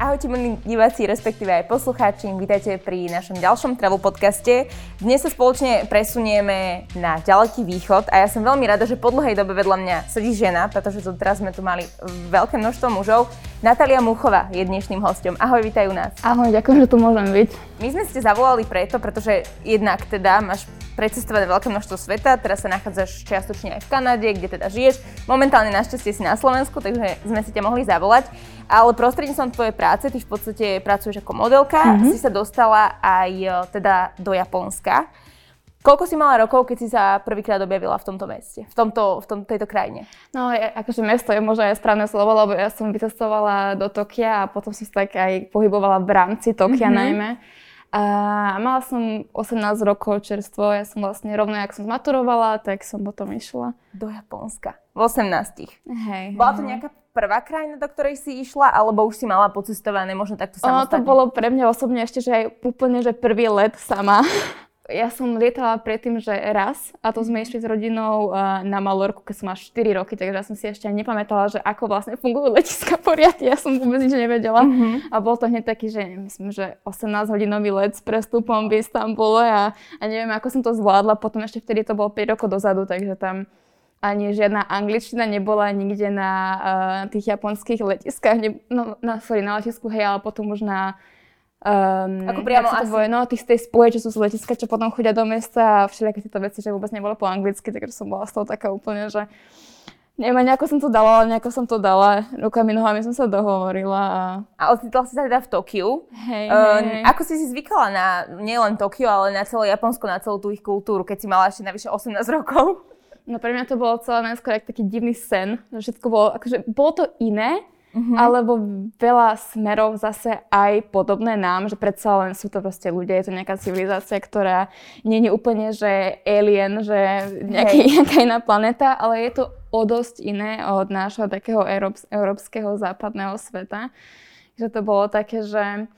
Ahojte milí diváci, respektíve aj poslucháči, vítajte pri našom ďalšom travel podcaste. Dnes sa spoločne presunieme na ďaleký východ a ja som veľmi rada, že po dlhej dobe vedľa mňa sedí žena, pretože tu teraz sme tu mali veľké množstvo mužov. Natália Muchová je dnešným hostom. Ahoj, vítajú nás. Ahoj, ďakujem, že tu môžem byť. My sme ste zavolali preto, pretože jednak teda máš precestované veľké množstvo sveta, teraz sa nachádzaš čiastočne aj v Kanade, kde teda žiješ. Momentálne našťastie si na Slovensku, takže sme si ťa mohli zavolať. Ale prostredníctvom tvojej práce, ty v podstate pracuješ ako modelka, mm-hmm. si sa dostala aj e, teda do Japonska. Koľko si mala rokov, keď si sa prvýkrát objavila v tomto meste, v, tomto, v tom, tejto krajine? No, je, akože mesto je možno aj správne slovo, lebo ja som vycestovala do Tokia a potom som sa tak aj pohybovala v rámci Tokia mm-hmm. najmä. A mala som 18 rokov čerstvo, ja som vlastne rovno, jak som zmaturovala, tak som potom išla. Do Japonska. V 18. Hej. Bola to nejaká prvá krajina, do ktorej si išla, alebo už si mala pocestované možno takto samostatne? Ono to bolo pre mňa osobne ešte, že aj úplne, že prvý let sama. Ja som lietala predtým, že raz a to sme išli s rodinou na Malorku, keď som mala 4 roky, takže ja som si ešte ani nepamätala, že ako vlastne fungujú letiska poriadne. Ja som vôbec nič nevedela. Mm-hmm. A bol to hneď taký, že myslím, že 18 hodinový let s prestupom v Istambule a, a neviem, ako som to zvládla. Potom ešte vtedy to bolo 5 rokov dozadu, takže tam ani žiadna angličtina nebola nikde na uh, tých japonských letiskách, ne, no, na, sorry, na letisku, hej, ale potom už na Um, Ako priamo asi? Tvoje, no, tých z tej spoje, čo sú z letiska, čo potom chodia do mesta a všelijaké tieto veci, že vôbec nebolo po anglicky, takže som bola z toho taká úplne, že neviem, nejako som to dala, ale nejako som to dala, rukami, nohami som sa dohovorila. A, a ocitla si sa teda v Tokiu. Hej, um, hej. Ako si si zvykala na nielen Tokio, ale na celé Japonsko, na celú tú ich kultúru, keď si mala ešte navyše 18 rokov? No pre mňa to bolo celé najskôr taký divný sen, že všetko bolo, akože bolo to iné, Mm-hmm. Alebo veľa smerov zase aj podobné nám, že predsa len sú to proste ľudia, je to nejaká civilizácia, ktorá nie je úplne, že alien, že nejaký, nejaká iná planéta, ale je to o dosť iné od nášho takého európs- európskeho západného sveta. Že to bolo také, že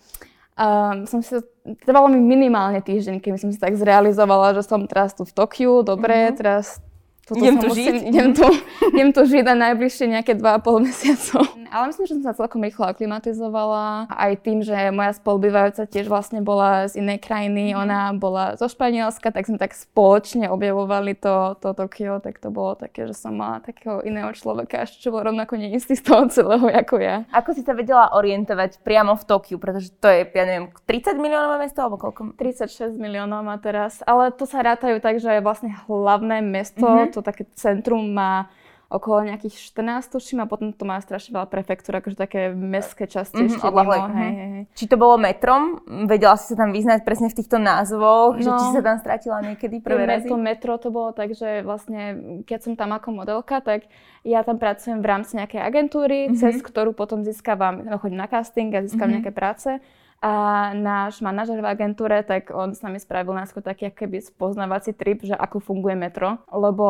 um, som si trvalo mi minimálne týždeň, keby som si tak zrealizovala, že som teraz tu v Tokiu, dobre, mm-hmm. teraz toto idem tu musím, žiť? Idem tu, idem tu žiť na najbližšie nejaké 2,5 mesiacov. Ale myslím, že som sa celkom rýchlo aklimatizovala. Aj tým, že moja spolubývajúca tiež vlastne bola z inej krajiny, ona bola zo Španielska, tak sme tak spoločne objavovali to, to Tokio, tak to bolo také, že som mala takého iného človeka, čo bol rovnako neistý z toho celého ako ja. Ako si sa vedela orientovať priamo v Tokiu, pretože to je, ja neviem, 30 miliónové mesto alebo koľko? 36 miliónov má teraz, ale to sa rátajú tak, že je vlastne hlavné mesto, mm-hmm to také centrum má okolo nejakých 14 tuším a potom to má strašne veľa prefektúr, akože také mestské časti mm-hmm, ešte mimo. Hej, hej, hej. Či to bolo metrom? Vedela si sa tam vyznať presne v týchto názvoch? No, že či sa tam stratila niekedy prvé razy? To metro to bolo tak, že vlastne keď som tam ako modelka, tak ja tam pracujem v rámci nejakej agentúry, mm-hmm. cez ktorú potom získavam, no, chodím na casting a získavam mm-hmm. nejaké práce. A náš manažer v agentúre, tak on s nami spravil nás taký keby spoznávací trip, že ako funguje metro, lebo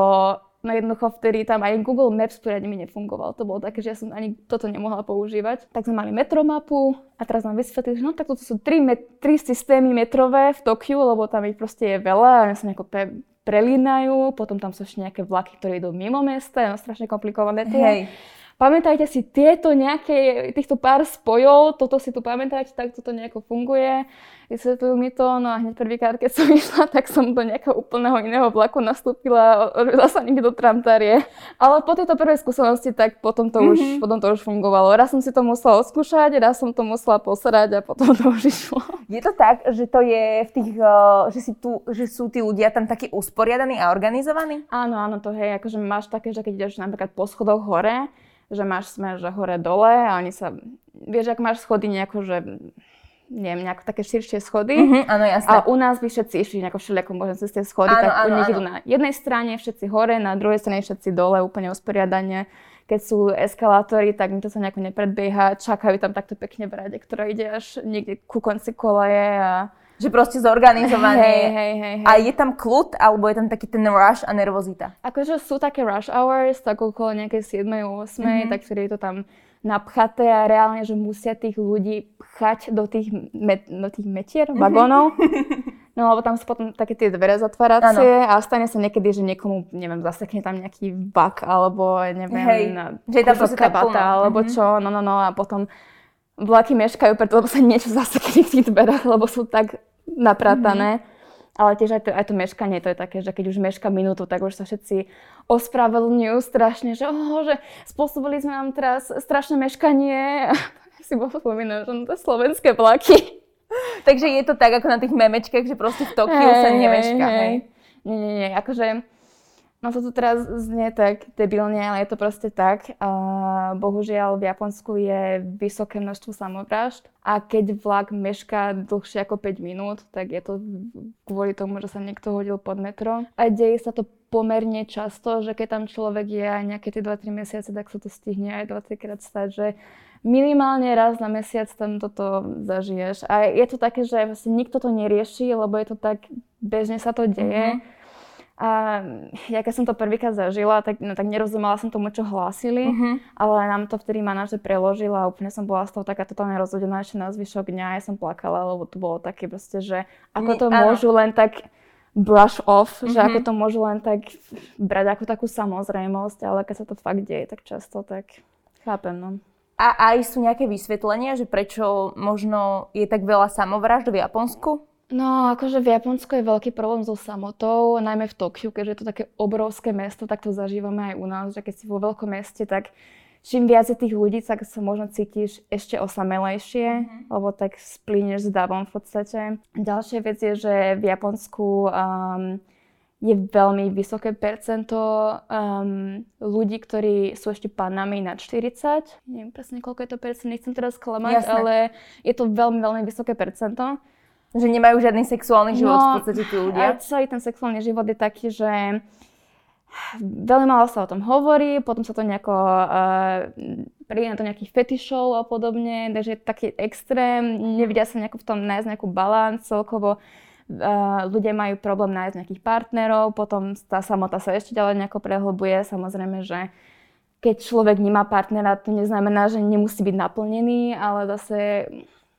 no jednoducho vtedy tam aj Google Maps poriadne mi nefungoval. To bolo také, že ja som ani toto nemohla používať. Tak sme mali metromapu a teraz nám vysvetlili, že no tak toto sú tri, met- tri systémy metrové v Tokiu, lebo tam ich proste je veľa a sa nejako pre- prelínajú, potom tam sú ešte nejaké vlaky, ktoré idú mimo mesta, je no strašne komplikované tie. Hej pamätajte si tieto nejaké, týchto pár spojov, toto si tu pamätajte, tak toto nejako funguje. Vysvetľujú mi to, no a hneď prvýkrát, keď som išla, tak som do nejakého úplného iného vlaku nastúpila, zase niekde do tramtárie. Ale po tejto prvej skúsenosti, tak potom to, mm-hmm. už, mhm. potom to už fungovalo. Raz som si to musela oskúšať, raz som to musela posrať a potom to už išlo. Je to tak, že to je v tých, že, si tu, že sú tí ľudia tam takí usporiadaní a organizovaní? Áno, áno, to hej, akože máš také, že keď ideš napríklad po schodoch hore, že máš smer, že hore-dole a oni sa, vieš, ak máš schody nejako, že neviem, nejako také širšie schody. Mm-hmm, áno, jasné. A u nás by všetci išli nejako všelijako možno cez tie schody, áno, tak áno, u nich áno. idú na jednej strane všetci hore, na druhej strane všetci dole, úplne usporiadanie. Keď sú eskalátory, tak mi to sa nejako nepredbieha, čakajú tam takto pekne v rade, ktorá ide až niekde ku konci koleje a že proste zorganizované. Hej, hej, hej, hej. A je tam kľud, alebo je tam taký ten rush a nervozita? Akože sú také rush hours, tak okolo nejakej 7. 8. Mm-hmm. tak vtedy je to tam napchaté a reálne, že musia tých ľudí pchať do tých, met, do tých metier, mm-hmm. vagónov. No lebo tam sú potom také tie dvere zatváracie ano. a stane sa niekedy, že niekomu, neviem, zasekne tam nejaký bak alebo neviem, Hej, že je tam kabata alebo mm-hmm. čo, no no no a potom vlaky meškajú, preto sa niečo zasekne v tých dverách, lebo sú tak napratané. Mm-hmm. Ale tiež aj to, aj to meškanie, to je také, že keď už meška minútu, tak už sa všetci ospravedlňujú strašne, že, oh, že spôsobili sme nám teraz strašné meškanie. si bol spomínal, že no to slovenské vlaky. Takže je to tak ako na tých memečkách, že proste v Tokiu hey, sa nemeška. Hey, hey. Nie, nie, nie, akože No to tu teraz znie tak debilne, ale je to proste tak. A bohužiaľ v Japonsku je vysoké množstvo samovrážd a keď vlak mešká dlhšie ako 5 minút, tak je to kvôli tomu, že sa niekto hodil pod metro. A deje sa to pomerne často, že keď tam človek je aj nejaké tie 2-3 mesiace, tak sa to stihne aj 20 krát stať, že minimálne raz na mesiac tam toto zažiješ. A je to také, že vlastne nikto to nerieši, lebo je to tak, bežne sa to deje. Mm-hmm a ja keď som to prvýkrát zažila, tak, no, tak nerozumela som tomu, čo hlásili, uh-huh. ale nám to vtedy manažer preložila a úplne som bola z toho taká totálne rozhodená ešte na zvyšok dňa. Ja som plakala, lebo to bolo také proste, že ako to môžu len tak brush off, uh-huh. že ako mhm. to môžu len tak brať ako takú samozrejmosť, ale keď sa to fakt deje tak často, tak chápem, no. A aj sú nejaké vysvetlenia, že prečo možno je tak veľa samovražd v Japonsku? No, akože v Japonsku je veľký problém so samotou, najmä v Tokiu, keďže je to také obrovské mesto, tak to zažívame aj u nás, že keď si vo veľkom meste, tak čím viac je tých ľudí, tak sa možno cítiš ešte osamelejšie, mm-hmm. lebo tak splínieš s davom v podstate. Ďalšia vec je, že v Japonsku um, je veľmi vysoké percento um, ľudí, ktorí sú ešte panami nad 40. Neviem presne, koľko je to percent, nechcem teraz klamať, Jasne. ale je to veľmi, veľmi vysoké percento. Že nemajú žiadny sexuálny život no, v podstate tí ľudia. A celý ten sexuálny život je taký, že veľmi málo sa o tom hovorí, potom sa to nejako uh, príde na to nejakých fetišov a podobne, takže je taký extrém, nevidia sa nejako v tom nájsť nejakú balans, celkovo uh, ľudia majú problém nájsť nejakých partnerov, potom tá samota sa ešte ďalej nejako prehlbuje, samozrejme, že keď človek nemá partnera, to neznamená, že nemusí byť naplnený, ale zase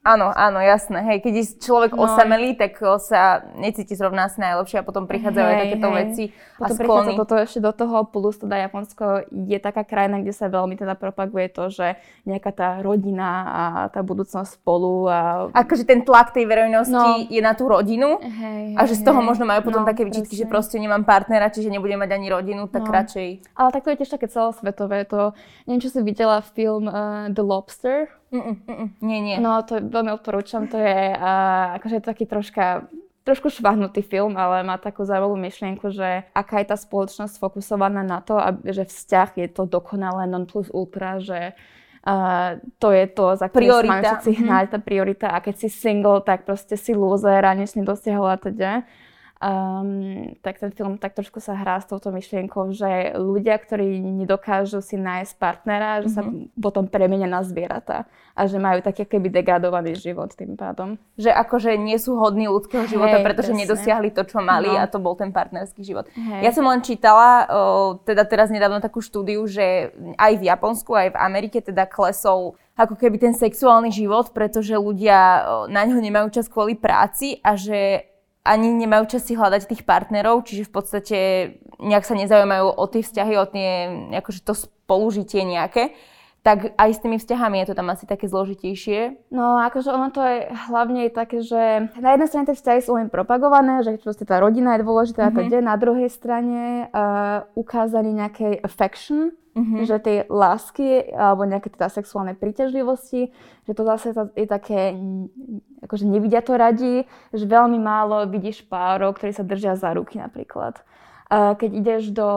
Áno, áno, jasné. Hej, keď je človek no. osamelý, tak sa necíti zrovna asi najlepšie a potom prichádzajú hej, aj takéto hej. veci potom a sklony. toto ešte do toho, plus teda Japonsko je taká krajina, kde sa veľmi teda propaguje to, že nejaká tá rodina a tá budúcnosť spolu. A... Akože ten tlak tej verejnosti no. je na tú rodinu hej, a že z toho hej, možno majú potom no, také vyčitky, že proste nemám partnera, čiže nebudem mať ani rodinu, tak no. radšej. Ale tak to je tiež také celosvetové. To, neviem, či si videla film uh, The Lobster. Mm-mm, mm-mm. Nie, nie. No to veľmi odporúčam, to je uh, akože taký troška trošku švahnutý film, ale má takú zaujímavú myšlienku, že aká je tá spoločnosť fokusovaná na to, aby, že vzťah je to dokonalé non plus ultra, že uh, to je to, za ktoré máme všetci hnať, tá priorita. A keď si single, tak proste si loser a nič nedosiahol a teda um, tak ten film tak trošku sa hrá s touto myšlienkou, že ľudia, ktorí nedokážu si nájsť partnera, že mm-hmm. sa mhm. potom premenia na zvieratá a že majú taký keby degradovaný život tým pádom. Že akože nie sú hodní ľudského života, hey, pretože presne. nedosiahli to, čo mali no. a to bol ten partnerský život. Hey. Ja som len čítala, o, teda teraz nedávno takú štúdiu, že aj v Japonsku, aj v Amerike teda klesol ako keby ten sexuálny život, pretože ľudia na ňo nemajú čas kvôli práci a že ani nemajú čas si hľadať tých partnerov, čiže v podstate nejak sa nezaujímajú o tie vzťahy, o tie, akože to spolužitie nejaké tak aj s tými vzťahami je to tam asi také zložitejšie. No akože ono to je hlavne je také, že na jednej strane tie vzťahy sú len propagované, že proste tá rodina je dôležitá mm-hmm. a teda na druhej strane uh, ukázanie nejakej affection, mm-hmm. že tej lásky alebo nejaké teda sexuálnej príťažlivosti, že to zase je také, akože nevidia to radi, že veľmi málo vidíš párov, ktorí sa držia za ruky napríklad. Keď ideš do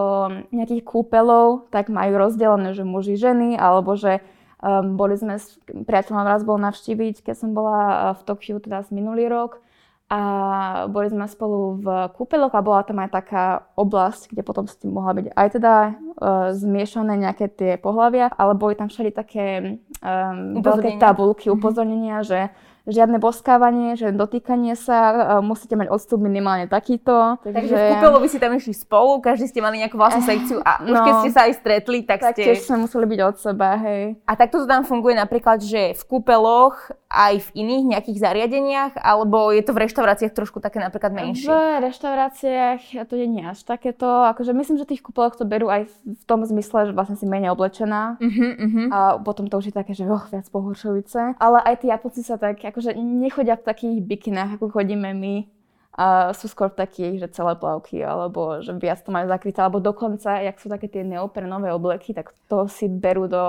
nejakých kúpelov, tak majú rozdelené, že muži, ženy, alebo že um, boli sme s priateľom raz bol navštíviť, keď som bola uh, v Tokiu teda z minulý rok a boli sme spolu v kúpeloch a bola tam aj taká oblasť, kde potom s tým mohla byť aj teda uh, zmiešané nejaké tie pohľavia, ale boli tam všeli také um, veľké tabulky, mhm. upozornenia, že žiadne boskávanie, žiadne dotýkanie sa, musíte mať odstup minimálne takýto. Takže, takže v kúpeľu by si tam išli spolu, každý ste mali nejakú vlastnú sekciu a už no, keď ste sa aj stretli, tak, tak ste... tiež sme museli byť od seba, hej. A takto to tam funguje napríklad, že v kúpeloch aj v iných nejakých zariadeniach, alebo je to v reštauráciách trošku také napríklad menšie? V reštauráciách to nie je až takéto, akože myslím, že tých kúpeloch to berú aj v tom zmysle, že vlastne si menej oblečená uh-huh, uh-huh. a potom to už je také, že oh, viac pohoršujúce. Ale aj tí Japonci sa tak, akože nechodia v takých bikinách, ako chodíme my a sú skôr takí, že celé plavky, alebo že viac to majú zakryté, alebo dokonca, jak sú také tie neoprenové obleky, tak to si berú do,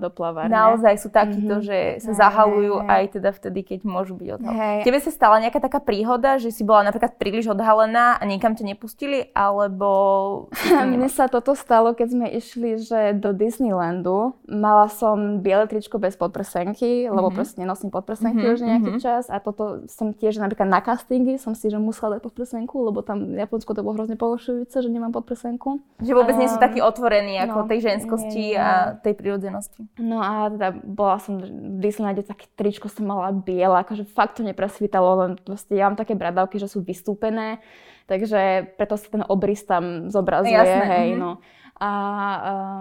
do plavárne. Naozaj sú takíto, mm-hmm. že sa zahalujú hey, aj teda vtedy, keď môžu byť odhalené. Hey. Tebe sa stala nejaká taká príhoda, že si bola napríklad príliš odhalená a niekam ťa nepustili, alebo... Mne sa toto stalo, keď sme išli že do Disneylandu. Mala som biele tričko bez podprsenky, mm-hmm. lebo mhm. proste nenosím podprsenky mm-hmm. už nejaký mm-hmm. čas a toto som tiež napríklad na castingy som si, že musela dať podprsenku, lebo tam v Japonsku to bolo hrozne pohošujúce, že nemám podprsenku. Že vôbec nie sú takí otvorení ako no, tej ženskosti nie, a tej prírodzenosti. No a teda bola som v Disneylande, také tričko som mala biele, akože fakt to nepresvítalo, len proste ja mám také bradavky, že sú vystúpené, takže preto sa ten obrys tam zobrazuje, Jasné, hej, mm-hmm. no a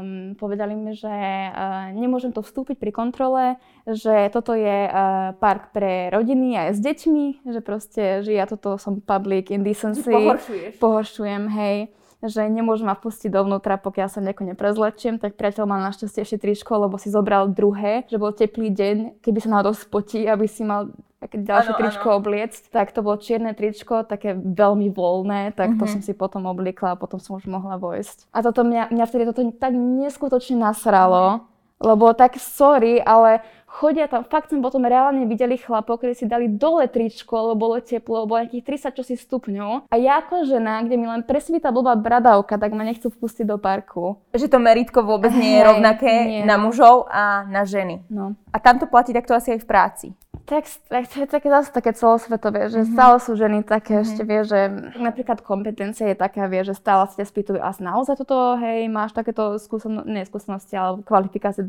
um, povedali mi, že uh, nemôžem to vstúpiť pri kontrole, že toto je uh, park pre rodiny aj s deťmi, že proste, že ja toto som public indecency. Pohoršuješ. Pohoršujem, hej že nemôžem ma pustiť dovnútra, pokiaľ sa nejako neprezlečiem, tak priateľ mal našťastie ešte tričko, lebo si zobral druhé, že bol teplý deň, keby sa náhodou spotí, aby si mal také ďalšie ano, tričko ano. obliecť, tak to bolo čierne tričko, také veľmi voľné, tak mm-hmm. to mhm. som si potom obliekla a potom som už mohla vojsť. A toto mňa, mňa vtedy toto tak neskutočne nasralo, lebo tak sorry, ale chodia tam, fakt sme potom reálne videli chlapov, ktorí si dali dole tričko, lebo bolo teplo, bolo nejakých 30 čosi stupňov. A ja ako žena, kde mi len presvíta blbá bradavka, tak ma nechcú vpustiť do parku. Že to meritko vôbec nie je rovnaké nie. na mužov a na ženy. No. A tam to platí takto asi aj v práci. Tak, tak to je také zase také celosvetové, že mm-hmm. stále sú ženy také, mm-hmm. ešte vie, že napríklad kompetencia je taká, vie, že stále sa ťa spýtujú, a naozaj toto, hej, máš takéto skúsenosti, nie skúsenosti, ale kvalifikácie,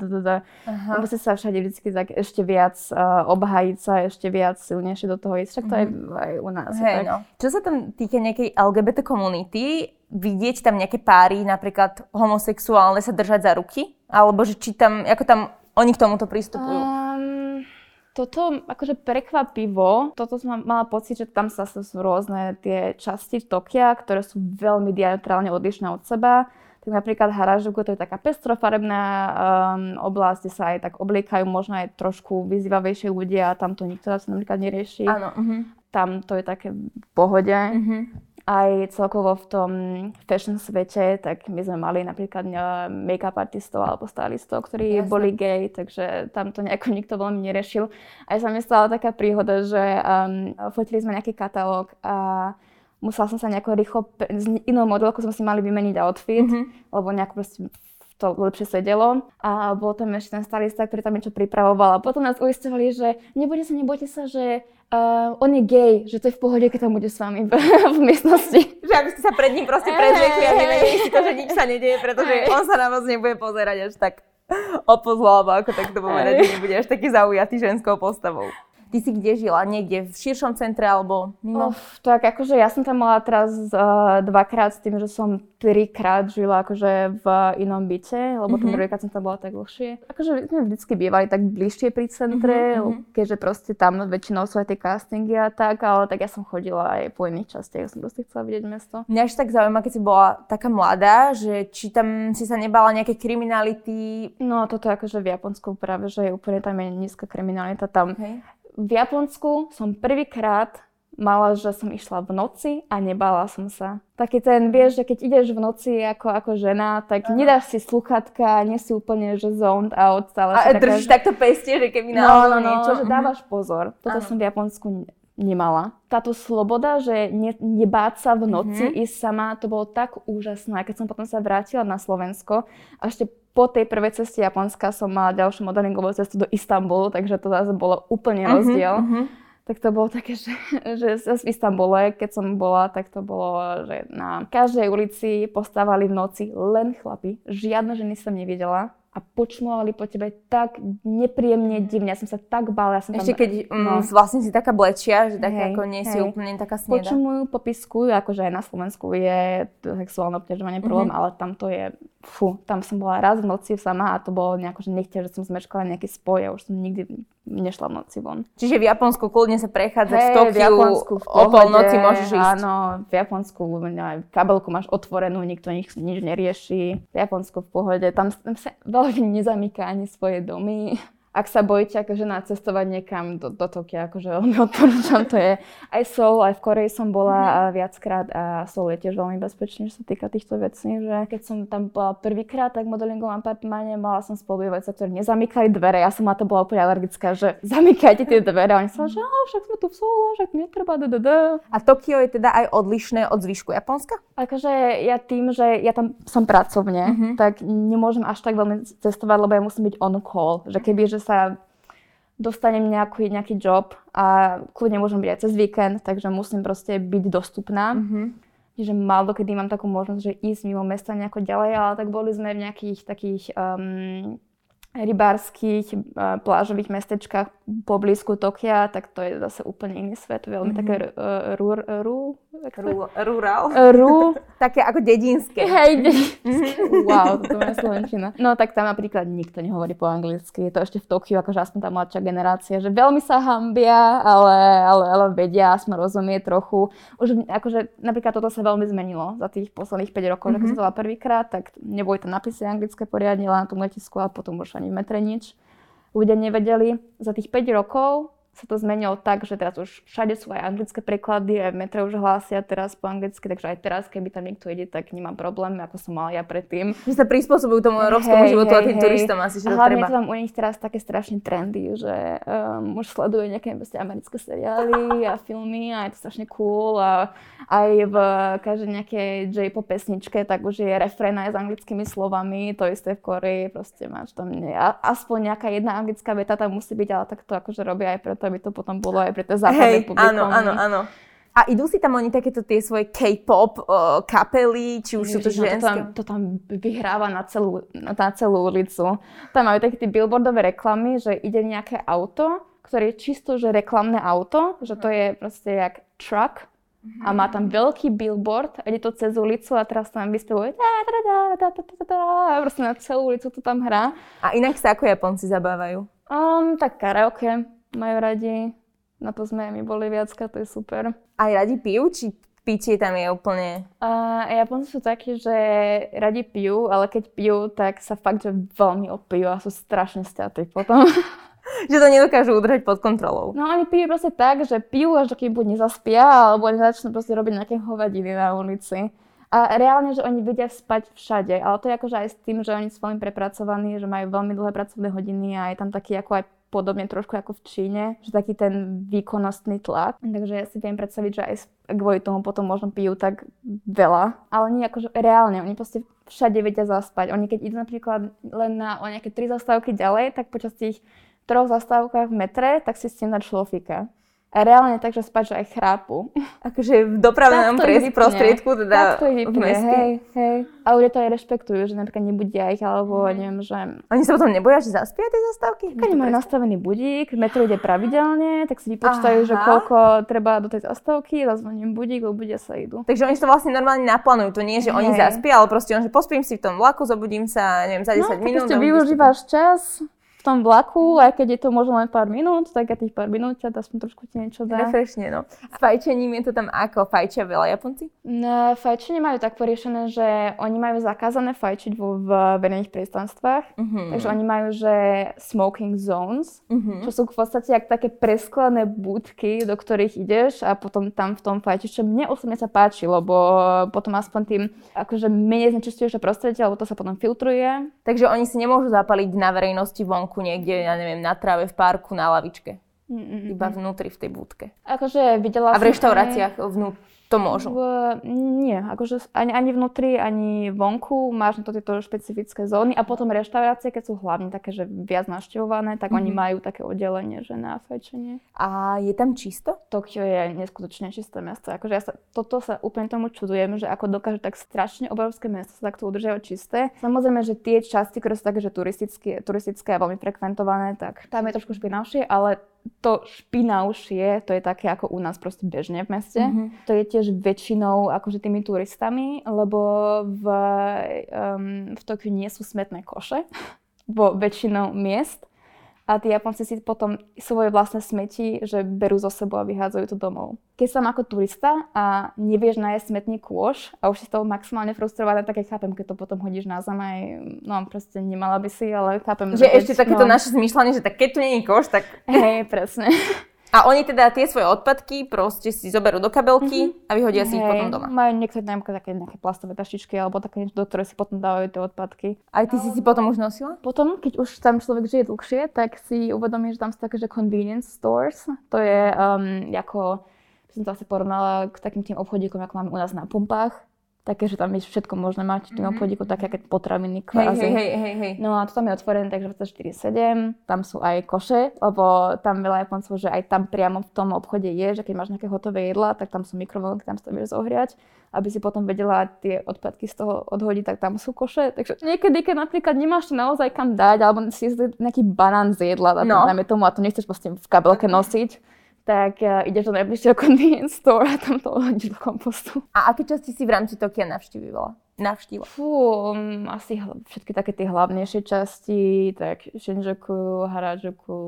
Lebo si sa všade vždy tak ešte viac uh, obhajiť sa, ešte viac silnejšie do toho ísť, však to mm-hmm. je aj u nás. Hej, tak. no. Čo sa tam týka nejakej LGBT komunity, vidieť tam nejaké páry, napríklad homosexuálne sa držať za ruky? Alebo že či tam, ako tam oni k tomuto pristupujú? Um, toto akože prekvapivo, toto som mala pocit, že tam sa sú rôzne tie časti Tokia, ktoré sú veľmi diametrálne odlišné od seba. Tak napríklad Harajuku to je taká pestrofarebná um, oblasť, kde sa aj tak obliekajú možno aj trošku vyzývavejšie ľudia a tam to nikto sa napríklad nerieši. Áno. Uh-huh. Tam to je také v pohode. Uh-huh aj celkovo v tom fashion svete, tak my sme mali napríklad make-up artistov alebo stylistov, ktorí Jasne. boli gay, takže tam to nejako nikto veľmi neriešil. Aj sa mi stala taká príhoda, že um, fotili sme nejaký katalóg a musela som sa nejako rýchlo, s inou modelkou sme si mali vymeniť outfit, mm-hmm. lebo nejako proste to lepšie sedelo. A bol tam ešte ten stylista, ktorý tam niečo pripravoval. A potom nás uistovali, že nebojte sa, nebojte sa, že uh, on je gay, že to je v pohode, keď tam bude s vami v, v miestnosti. Že aby ste sa pred ním proste prezriekli a vymenili si to, že nič sa nedieje, pretože on sa na vás nebude pozerať až tak opozláva, ako tak to povedať, že nebude až taký zaujatý ženskou postavou. Ty si kde žila? Niekde v širšom centre alebo mimo? Uf, tak akože ja som tam mala teraz uh, dvakrát s tým, že som trikrát žila akože v inom byte, lebo mm-hmm. druhýkrát som tam bola tak dlhšie. Akože sme vždycky bývali tak bližšie pri centre, mm-hmm. keďže proste tam väčšinou sú aj tie castingy a tak, ale tak ja som chodila aj po iných častiach, som proste chcela vidieť mesto. Mňa až tak zaujíma, keď si bola taká mladá, že či tam si sa nebala nejaké kriminality? No toto akože v Japonsku práve, že je úplne tam je nízka kriminalita tam. Okay v Japonsku som prvýkrát mala, že som išla v noci a nebala som sa. Taký ten, vieš, že keď ideš v noci ako, ako žena, tak uh-huh. nedáš si sluchatka, nie si úplne, že zoned out. Stále a držíš že... takto pestie, že keby no, no, no, niečo, že dávaš pozor. Toto uh-huh. som v Japonsku nemala. Táto sloboda, že ne, nebáť sa v noci, uh-huh. ísť sama, to bolo tak úžasné. Keď som potom sa vrátila na Slovensko a ešte po tej prvej ceste Japonska som mala ďalšiu modelingovú cestu do Istanbulu, takže to zase bolo úplne mhm, rozdiel. Uh-huh, uh-huh. Tak to bolo také, že, že v Istambule, keď som bola, tak to bolo, že na každej ulici postávali v noci len chlapi. Žiadne ženy som nevidela. A počmovali po tebe tak nepríjemne divne. Ja som sa tak bála. Ja som Ešte tam, keď mm, no. vlastne si taká blečia, že taká Hej, ako nie si hej. úplne taká sneda. počumujú, popiskujú, akože aj na Slovensku je sexuálne obťažovanie problém, Mhm. ale tam to je, fú, tam som bola raz v noci sama a to bolo nejako, že nechťa, že som zmeškala nejaký spoj a už som nikdy nešla v noci von. Čiže v Japonsku kľudne sa prechádzať v Hej, Tokiu, v Japonsku v o pohode, polnoci môžeš ísť. Áno, v Japonsku ne, kabelku máš otvorenú, nikto nič, nič nerieši. V Japonsku v pohode, tam, tam sa veľmi nezamýka ani svoje domy. Ak sa bojíte akože na cestovať niekam do, do Tokia, akože veľmi odporúčam, to je aj Seoul, aj v Koreji som bola mm. viackrát a Seoul je tiež veľmi bezpečný, čo sa týka týchto vecí, že keď som tam bola prvýkrát, tak v modelingovom apartmáne mala som spolubývajúca, ktorí nezamykali dvere, ja som na to bola úplne alergická, že zamykajte tie dvere, a oni sa, že "Á, však sme tu v Seoule, však netreba, da, da, da. A Tokio je teda aj odlišné od zvyšku Japonska? Akože ja tým, že ja tam som pracovne, Mhm. mm-hmm. tak nemôžem až tak veľmi cestovať, lebo ja musím byť on call. Že keby, že sa dostanem nejaký, nejaký job a kľudne môžem byť aj cez víkend, takže musím proste byť dostupná. Mhm. Čiže málo kedy mám takú možnosť, že ísť mimo mesta nejako ďalej, ale tak boli sme v nejakých takých um, rybárskych uh, plážových mestečkách poblízku Tokia, tak to je zase úplne iný svet, veľmi mm-hmm. také uh, rú, rú, Rú- Rural. rú, Také ako dedinské. Hej, dedinské. wow, to je slovenčina. No tak tam napríklad nikto nehovorí po anglicky. Je to ešte v Tokiu, akože aspoň tá mladšia generácia, že veľmi sa hambia, ale, ale, ale vedia, aspoň rozumie trochu. Už akože napríklad toto sa veľmi zmenilo za tých posledných 5 rokov, mm-hmm. že keď som to prvýkrát, tak neboli tam napisy anglické poriadne, len na tom letisku a potom už ani v metre nič. Ľudia nevedeli. Za tých 5 rokov sa to zmenilo tak, že teraz už všade sú aj anglické preklady, aj v metre už hlásia teraz po anglicky, takže aj teraz, keby tam niekto ide, tak nemám problém, ako som mala ja predtým. Že sa prispôsobujú tomu európskemu životu a tým turistom asi, že A to hlavne treba. tam u nich teraz také strašne trendy, že um, už sleduje nejaké proste americké seriály a filmy a je to strašne cool a aj v každej nejakej J-pop pesničke, tak už je refrén aj s anglickými slovami, to isté v Koreji, proste máš tam nie, a, aspoň nejaká jedna anglická veta tam musí byť, ale tak to akože robia aj preto, aby to potom bolo aj pre tie západné Hej, publikum. áno, áno, áno. A idú si tam oni takéto tie svoje K-pop uh, kapely, či už sú to Ježiš, no ženské? to, tam, to tam vyhráva na celú, na celú ulicu. Tam majú také tie billboardové reklamy, že ide nejaké auto, ktoré je čisto, že reklamné auto, že to je proste jak truck a má tam veľký billboard a ide to cez ulicu a teraz tam vyspevuje proste na celú ulicu to tam hrá. A inak sa ako Japonci zabávajú? Um, tak karaoke majú radi, na to sme aj my boli viacka, to je super. Aj radi pijú, či pitie tam je úplne... Uh, Japonci sú takí, že radi pijú, ale keď pijú, tak sa fakt, že veľmi opijú a sú strašne stiatí potom. že to nedokážu udržať pod kontrolou. No oni pijú proste tak, že pijú až dokým buď nezaspia, alebo nezačnú proste robiť nejaké hovadiny na ulici. A reálne, že oni vedia spať všade, ale to je akože aj s tým, že oni sú veľmi prepracovaní, že majú veľmi dlhé pracovné hodiny a je tam taký ako aj podobne trošku ako v Číne, že taký ten výkonnostný tlak. Takže ja si viem predstaviť, že aj kvôli tomu potom možno pijú tak veľa. Ale nie akože reálne, oni proste všade vedia zaspať. Oni keď idú napríklad len na o nejaké tri zastávky ďalej, tak počas tých troch zastávkach v metre, tak si s tým dať šlofika. A reálne tak, že spať, že aj chrápu. Akože v dopravnom prostriedku, teda tak to v vypne, meste. hej, hej. A ľudia to aj rešpektujú, že napríklad nebudia ich, alebo neviem, že Oni sa potom neboja, že zaspia tie zastávky? keď majú nastavený budík, metro ide pravidelne, tak si vypočítajú, že koľko treba do tej zastávky, zazvoním budík, ľudia sa idú. Takže oni to vlastne normálne naplánujú. To nie je, že oni Hej. zaspia, ale proste on, že pospím si v tom vlaku, zobudím sa, neviem, za 10 No, minút. budeš využívaš čas v tom vlaku, aj keď je to možno len pár minút, tak a tých pár minút ťa aspoň trošku ti niečo dá. Refreshne, no. S fajčením je to tam ako? Fajčia veľa Japonci? No, fajčenie majú tak poriešené, že oni majú zakázané fajčiť vo v verejných priestranstvách. Mhm. Takže oni majú, že smoking zones, Mhm. čo sú v podstate jak také presklené budky, do ktorých ideš a potom tam v tom fajčiš, čo mne osobne sa páči, lebo potom aspoň tým akože menej znečistuješ prostredie, lebo to sa potom filtruje. Takže oni si nemôžu zapaliť na verejnosti vonku niekde, ja neviem, na tráve, v parku, na lavičke. Mm-mm. Iba vnútri v tej budke. Akože videla A v reštauráciách vnú, to môžu? V, nie, akože ani, ani vnútri, ani vonku máš na to tieto špecifické zóny a potom reštaurácie, keď sú hlavne také, že viac navštevované, tak mm-hmm. oni majú také oddelenie, že na fajčenie. A je tam čisto? Tokio je neskutočne čisté mesto. Akože ja sa, toto sa úplne tomu čudujem, že ako dokáže tak strašne obrovské mesto sa takto udržiavať čisté. Samozrejme, že tie časti, ktoré sú také, že turistické, turistické a veľmi frekventované, tak tam je trošku špinavšie, ale to špinavšie, to je také ako u nás proste bežne v meste. Mm-hmm. To je tiež väčšinou akože tými turistami, lebo v, um, v Tokiu nie sú smetné koše vo väčšinou miest a tí Japonci si potom svoje vlastné smeti, že berú zo sebou a vyhádzajú to domov. Keď som ako turista a nevieš nájsť smetný kôš a už si toho maximálne frustrovaná, tak aj chápem, keď to potom hodíš na zem aj, no proste nemala by si, ale chápem. Že, že ešte takéto no, naše zmýšľanie, že tak keď tu nie je koš, tak... Hej, presne. A oni teda tie svoje odpadky proste si zoberú do kabelky mm-hmm. a vyhodia si ich potom doma. Majú niektoré napríklad také nejaké plastové taštičky alebo také niečo, do ktoré si potom dávajú tie odpadky. Aj ty si si potom už nosila? Potom, keď už tam človek žije dlhšie, tak si uvedomí, že tam sú také, že convenience stores. To je um, ako, som to asi porovnala k takým tým obchodíkom, ako máme u nás na pumpách také, že tam je všetko možné mať v tým mm-hmm. obchodíku, také keď potraviny kvázi. Hej, hej, hej, hej. No a to tam je otvorené, takže 24-7, tam sú aj koše, lebo tam veľa Japoncov, že aj tam priamo v tom obchode je, že keď máš nejaké hotové jedla, tak tam sú mikrovlnky, tam si to vieš zohriať, aby si potom vedela tie odpadky z toho odhodiť, tak tam sú koše. Takže niekedy, keď napríklad nemáš to naozaj kam dať, alebo si nejaký banán z jedla, no. tomu, a to nechceš proste v kabelke nosiť, tak uh, ideš do najbližšieho convenience store a tam to hodíš do kompostu. A aké časti si v rámci Tokia navštívala? Navštívila? Fú, um, asi hl- všetky také tie hlavnejšie časti, tak Shinjuku, Harajuku,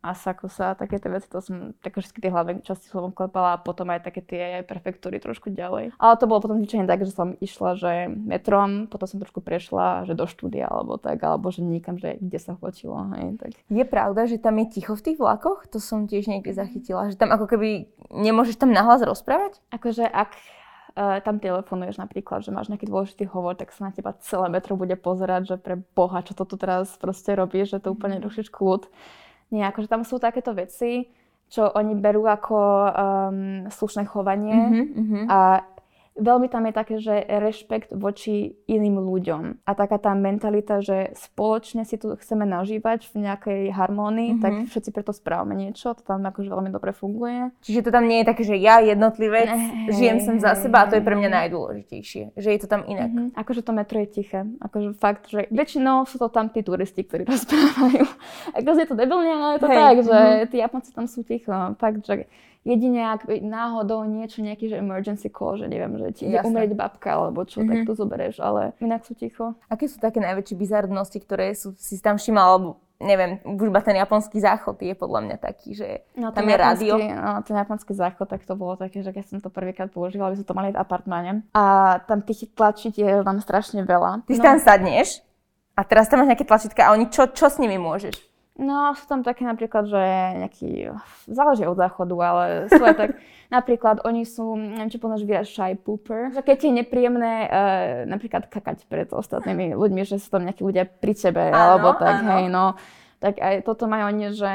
Asakusa, také tie veci, to som, také všetky tie hlavné časti som klepala a potom aj také tie prefektúry trošku ďalej. Ale to bolo potom zvyčajne tak, že som išla, že metrom, potom som trošku prešla, že do štúdia alebo tak, alebo že nikam, že kde sa chodilo, hej, tak. Je pravda, že tam je ticho v tých vlakoch? To som tiež niekde zachytila, že tam ako keby nemôžeš tam nahlas rozprávať? Akože ak tam telefonuješ napríklad, že máš nejaký dôležitý hovor, tak sa na teba celé metro bude pozerať, že pre Boha, čo to tu teraz proste robíš, že to úplne mhm. rušíš kľud. Nie, akože tam sú takéto veci, čo oni berú ako um, slušné chovanie mm-hmm, a veľmi tam je také, že rešpekt voči iným ľuďom a taká tá mentalita, že spoločne si tu chceme nažívať v nejakej harmónii, mm-hmm. tak všetci preto správame niečo, to tam akože veľmi dobre funguje. Čiže to tam nie je také, že ja jednotlivec hey, žijem sem za seba a to je pre mňa najdôležitejšie, že je to tam inak. Mm-hmm. Akože to metro je tiché, akože fakt, že väčšinou sú to tam tí turisti, ktorí rozprávajú. Akože je to debilne, ale je to hey. tak, že mm-hmm. tí Japonci tam sú ticho, fakt, že jedine ak náhodou niečo, nejaký že emergency call, že neviem, že ti ide umrieť babka alebo čo, mm-hmm. tak mhm. to zoberieš, ale inak sú ticho. Aké sú také najväčšie bizarnosti, ktoré sú, si tam všimal, alebo neviem, už iba ten japonský záchod je podľa mňa taký, že no, tam je rádio. No, ten japonský záchod, tak to bolo také, že keď som to prvýkrát používala, aby sme to mali v apartmáne. A tam tých tlačík je tam strašne veľa. Ty no. tam sadneš a teraz tam máš nejaké tlačítka a oni čo, čo s nimi môžeš? No, sú tam také napríklad, že nejaký, záleží od záchodu, ale sú aj tak, napríklad oni sú, neviem, či poznáš výraz shy pooper, že keď je nepríjemné uh, napríklad kakať pred ostatnými ľuďmi, že sú tam nejakí ľudia pri tebe, áno, alebo tak, áno. hej, no, tak aj toto majú oni, že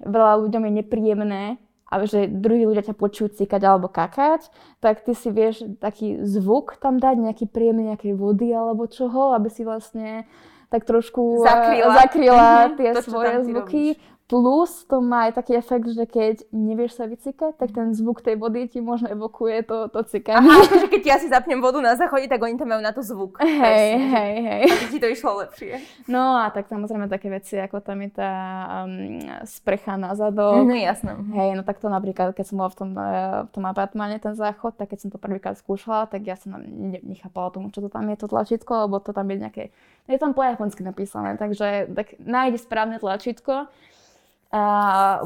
veľa ľuďom je nepríjemné, a že druhí ľudia ťa počujú cikať alebo kakať, tak ty si vieš taký zvuk tam dať, nejaký príjemný nejakej vody alebo čoho, aby si vlastne tak trošku zakryla, zakryla mhm. tie to, svoje zvuky. Robíš. Plus to má aj taký efekt, že keď nevieš sa vycikať, tak ten zvuk tej vody ti možno evokuje to, to cikanie. Aha, akože keď ja si zapnem vodu na záchode, tak oni tam majú na to zvuk. Hej, hej, hej. A ti to išlo lepšie. No a tak samozrejme také veci, ako tam je tá um, sprecha na zadok. No jasné. Hej, no tak to napríklad, keď som bola v tom, uh, v tom apartmáne, ten záchod, tak keď som to prvýkrát skúšala, tak ja som ne, nechápala tomu, čo to tam je, to tlačítko, lebo to tam je nejaké, je tam po japonsky napísané, takže tak nájdi správne tlačítko a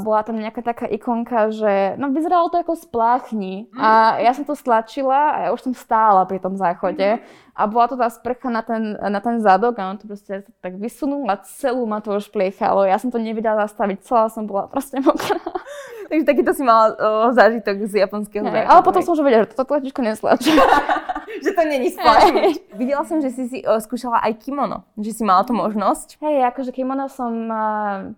bola tam nejaká taká ikonka, že no vyzeralo to ako spláchni. A ja som to stlačila a ja už som stála pri tom záchode. A bola to tá sprcha na ten, na ten zadok a on to proste tak vysunul a celú ma to už pliechalo. Ja som to nevedela zastaviť, celá som bola proste mokrá. Takže takýto si mala o, zážitok z japonského záchodu. Ale potom som už vedela, že toto tlačičko neslačí. že to není splašujúce. Videla som, že si si uh, skúšala aj kimono, že si mala tú možnosť. Hej, akože kimono som, uh,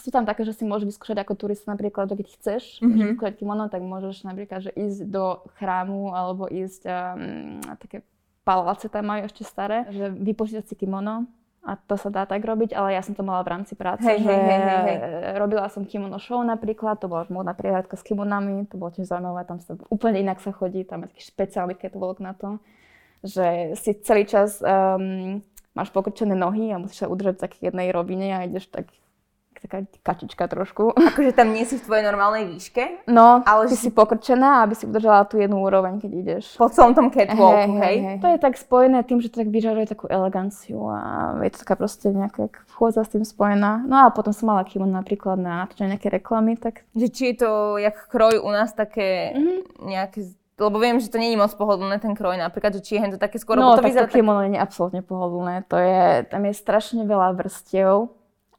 sú tam také, že si môžeš vyskúšať ako turista napríklad, keď chceš mm-hmm. vyskúšať kimono, tak môžeš napríklad, že ísť do chrámu alebo ísť um, také paláce tam majú ešte staré, že vypočítať si kimono, a to sa dá tak robiť, ale ja som to mala v rámci práce, hej, že hej, hej, hej. robila som kimono show napríklad, to bola modná prihľadka s kimonami, to bolo tiež zaujímavé, tam sa úplne inak sa chodí, tam je taký špeciálny catwalk na to, že si celý čas um, máš pokrčené nohy a musíš sa udržať v takej jednej rovine a ideš tak taká kačička trošku. Akože tam nie si v tvojej normálnej výške? No, ale ty si pokročená, aby si udržala tú jednu úroveň, keď ideš. Po celom tom catwalku, hej, hej, hej. To je tak spojené tým, že to tak vyžaruje takú eleganciu a je to taká proste nejaká vchôdza s tým spojená. No a potom som mala kimono napríklad na nejaké reklamy, tak... Že či je to, jak kroj u nás, také mm-hmm. nejaké lebo viem, že to je moc pohodlné ten kroj napríklad, že či je to také skoro... No, to tak to kimono tak... je absolútne pohodlné. To je, tam je strašne veľa vrstiev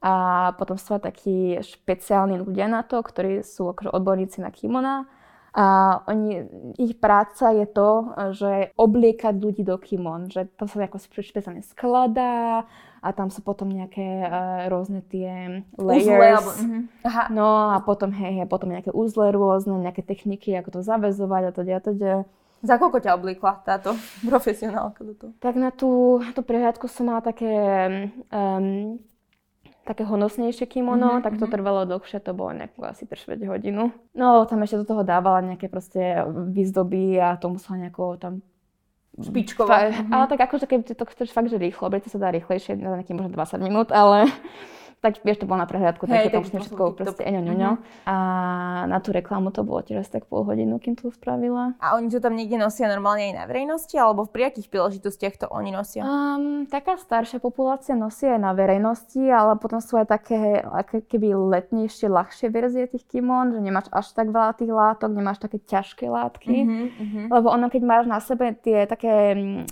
a potom sú takí špeciálni ľudia na to, ktorí sú akože odborníci na kimona. A oni, ich práca je to, že obliekať ľudí do kimon, že to sa ako špeciálne skladá a tam sú potom nejaké uh, rôzne tie layers. Uzle, alebo. Aha. No a potom, hej, hej, potom nejaké uzle rôzne, nejaké techniky, ako to zavezovať a teda a teda. Za koľko ťa obliekla táto profesionálka do toho? Tak na tú, tú prehľadku som mala také um, také honosnejšie kimono, mm-hmm. tak to mhm. trvalo dlhšie, to bolo nejakú asi 3 hodinu. No tam ešte do toho dávala nejaké proste výzdoby a to musela nejako tam špičková. Mm-hmm. Ale tak akože keď to chceš fakt, že rýchlo, to sa dá rýchlejšie, na nejakých možno 20 minút, ale tak vieš, to bolo na prehliadku, hey, tak to všetko proste eňo, ňoňo. A na tú reklamu to bolo tiež tak pol hodinu, kým to spravila. A oni to tam niekde nosia normálne aj na verejnosti, alebo v priakých príležitostiach to oni nosia? Um, taká staršia populácia nosí aj na verejnosti, ale potom sú aj také aké keby letnejšie, ľahšie verzie tých kimon, že nemáš až tak veľa tých látok, nemáš také ťažké látky. Uh-huh, uh-huh. Lebo ono, keď máš na sebe tie také um,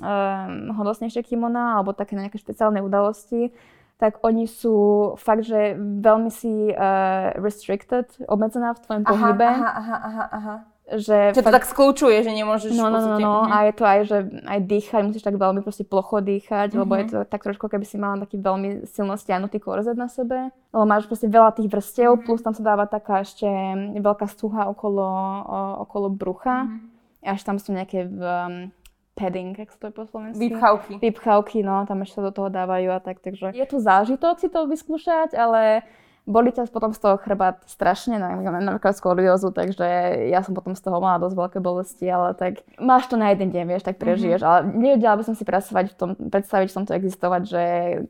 hodnostnejšie kimona alebo také na nejaké špeciálne udalosti, tak oni sú fakt, že veľmi si uh, restricted, obmedzená v tvojom aha, pohybe. Aha, aha, aha, aha. Že, že to fakt, tak skľúčuje, že nemôžeš no, no, no, no, mm-hmm. a je to aj, že aj dýchať, musíš tak veľmi proste plocho dýchať, mm-hmm. lebo je to tak trošku, keby si mala taký veľmi silno stiahnutý korzet na sebe. Lebo máš proste veľa tých vrstiev, mm-hmm. plus tam sa dáva taká ešte veľká stuha okolo, o, okolo brucha. Mm-hmm. Až tam sú nejaké um, padding, sa to je po slovensky? Vypchavky. Vypchavky, no, tam ešte do toho dávajú a tak, takže je tu zážitok si to vyskúšať, ale boli ťa potom z toho chrbát strašne, napríklad skoliózu, takže ja som potom z toho mala dosť veľké bolesti, ale tak máš to na jeden deň, vieš, tak prežiješ, mm-hmm. ale nevedela by som si pracovať v tom, predstaviť v tomto existovať, že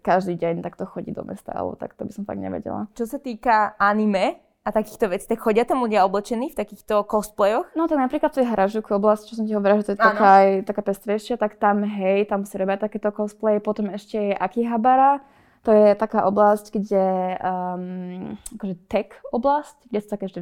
každý deň takto chodí do mesta, alebo tak to by som fakt nevedela. Čo sa týka anime, a takýchto vecí, tak chodia tam ľudia oblečení v takýchto cosplayoch? No tak napríklad v tej Haražuku oblasti, čo som ti hovorila, že to je taká, taká pestrejšia, tak tam hej, tam si robia takéto cosplay. Potom ešte je Akihabara, to je taká oblasť, kde, um, akože tech oblasť, kde sú také, že